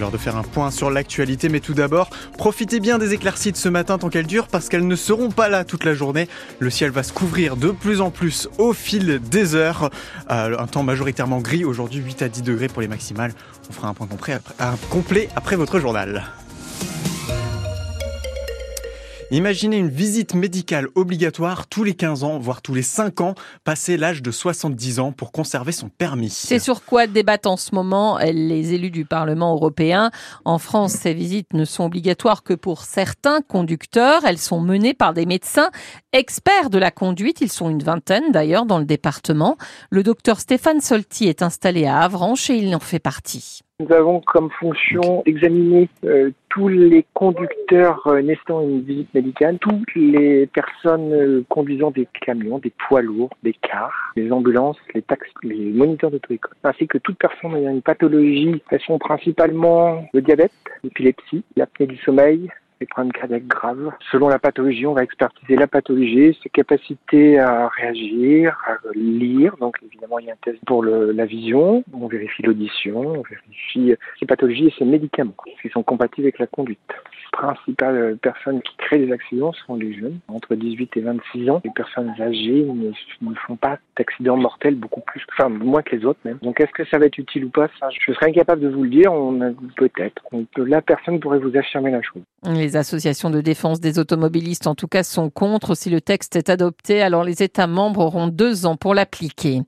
l'heure de faire un point sur l'actualité, mais tout d'abord, profitez bien des éclaircies de ce matin tant qu'elles durent parce qu'elles ne seront pas là toute la journée. Le ciel va se couvrir de plus en plus au fil des heures. Euh, un temps majoritairement gris aujourd'hui, 8 à 10 degrés pour les maximales. On fera un point complet après votre journal. Imaginez une visite médicale obligatoire tous les 15 ans, voire tous les 5 ans, passé l'âge de 70 ans pour conserver son permis. C'est sur quoi débattent en ce moment les élus du Parlement européen? En France, ces visites ne sont obligatoires que pour certains conducteurs. Elles sont menées par des médecins experts de la conduite. Ils sont une vingtaine d'ailleurs dans le département. Le docteur Stéphane Solti est installé à Avranches et il en fait partie. Nous avons comme fonction d'examiner euh, tous les conducteurs euh, nécessitant une visite médicale, toutes les personnes euh, conduisant des camions, des poids lourds, des cars, les ambulances, les taxis, les moniteurs d'auto-école, ainsi que toute personne ayant une pathologie. Elles sont principalement le diabète, l'épilepsie, l'apnée du sommeil, les problèmes cardiaques graves. Selon la pathologie, on va expertiser la pathologie, ses capacités à réagir, à lire. Donc évidemment, il y a un test pour le, la vision. On vérifie l'audition, on vérifie ses pathologies et ses médicaments, qui sont compatibles avec la conduite. Les principales personnes qui créent des accidents sont les jeunes, entre 18 et 26 ans. Les personnes âgées ne, ne font pas d'accidents mortels beaucoup plus, enfin moins que les autres même. Donc est-ce que ça va être utile ou pas? Ça, Je serais incapable de vous le dire. On peut-être. La personne pourrait vous affirmer la chose. Les associations de défense des automobilistes, en tout cas, sont contre. Si le texte est adopté, alors les États membres auront deux ans pour l'appliquer.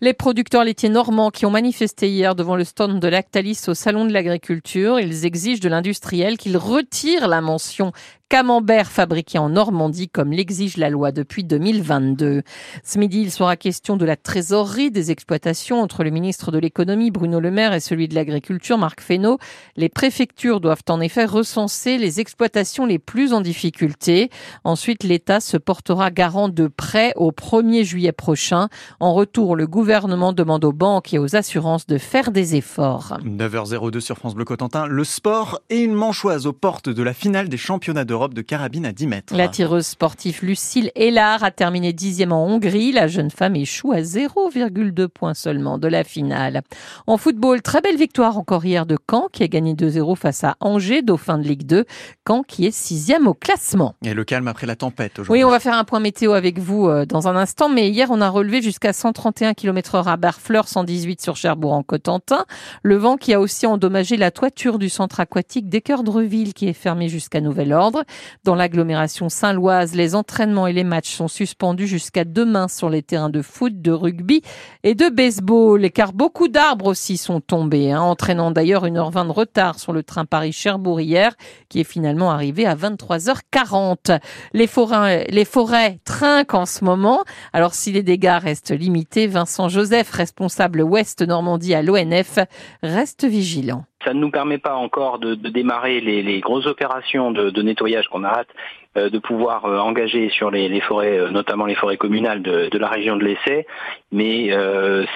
Les producteurs laitiers normands qui ont manifesté hier devant le stand de Lactalis au Salon de l'Agriculture, ils exigent de l'industriel qu'il retire la mention camembert fabriqué en Normandie comme l'exige la loi depuis 2022. Ce midi, il sera question de la trésorerie des exploitations entre le ministre de l'économie Bruno Le Maire et celui de l'agriculture Marc Fesneau. Les préfectures doivent en effet recenser les exploitations les plus en difficulté. Ensuite, l'État se portera garant de prêts au 1er juillet prochain. En retour, le gouvernement demande aux banques et aux assurances de faire des efforts. 9h02 sur France Bleu Cotentin, le sport et une manchoise aux portes de la finale des championnats d'Europe de carabine à 10 mètres. La tireuse sportive Lucille Hélard a terminé dixième en Hongrie. La jeune femme échoue à 0,2 points seulement de la finale. En football, très belle victoire encore hier de Caen qui a gagné 2-0 face à Angers, dauphin de Ligue 2. Caen qui est sixième au classement. Et le calme après la tempête aujourd'hui. Oui, on va faire un point météo avec vous euh, dans un instant. Mais hier, on a relevé jusqu'à 131 km h à Barfleur, 118 sur Cherbourg en Cotentin. Le vent qui a aussi endommagé la toiture du centre aquatique d'Équeurdreville qui est fermé jusqu'à nouvel ordre. Dans l'agglomération saint-loise, les entraînements et les matchs sont suspendus jusqu'à demain sur les terrains de foot, de rugby et de baseball, car beaucoup d'arbres aussi sont tombés, hein, entraînant d'ailleurs une heure 20 de retard sur le train Paris-Cherbourg hier, qui est finalement arrivé à 23h40. Les forêts, les forêts trinquent en ce moment. Alors si les dégâts restent limités, Vincent Joseph, responsable Ouest Normandie à l'ONF, reste vigilant ça ne nous permet pas encore de, de démarrer les, les, grosses opérations de, de nettoyage qu'on a hâte euh, de pouvoir euh, engager sur les, les, forêts, euh, notamment les forêts communales de, de la région de l'Essai. Mais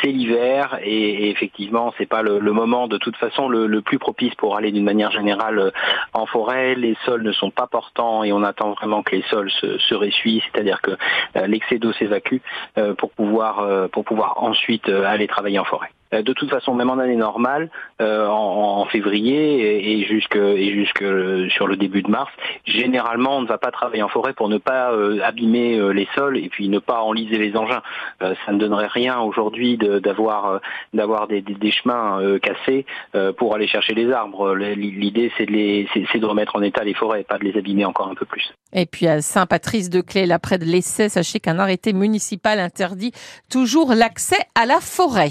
c'est l'hiver et, et, effectivement, c'est pas le, le, moment de toute façon le, le plus propice pour aller d'une manière générale en forêt. Les sols ne sont pas portants et on attend vraiment que les sols se, se c'est-à-dire que l'excès d'eau s'évacue pour pouvoir pour pouvoir ensuite aller travailler en forêt. Euh, de toute façon, même en année normale, euh, en, février et, jusque, et jusque sur le début de mars, généralement, on ne va pas travailler en forêt pour ne pas euh, abîmer euh, les sols et puis ne pas enliser les engins. Euh, ça ne donnerait rien aujourd'hui d'avoir d'avoir des, chemins cassés pour aller chercher les arbres. L'idée, c'est de, de remettre en état les forêts, pas de les abîmer encore un peu plus. Et puis à Saint-Patrice-de-Clé, là près de l'Essai, sachez qu'un arrêté municipal interdit toujours l'accès à la forêt.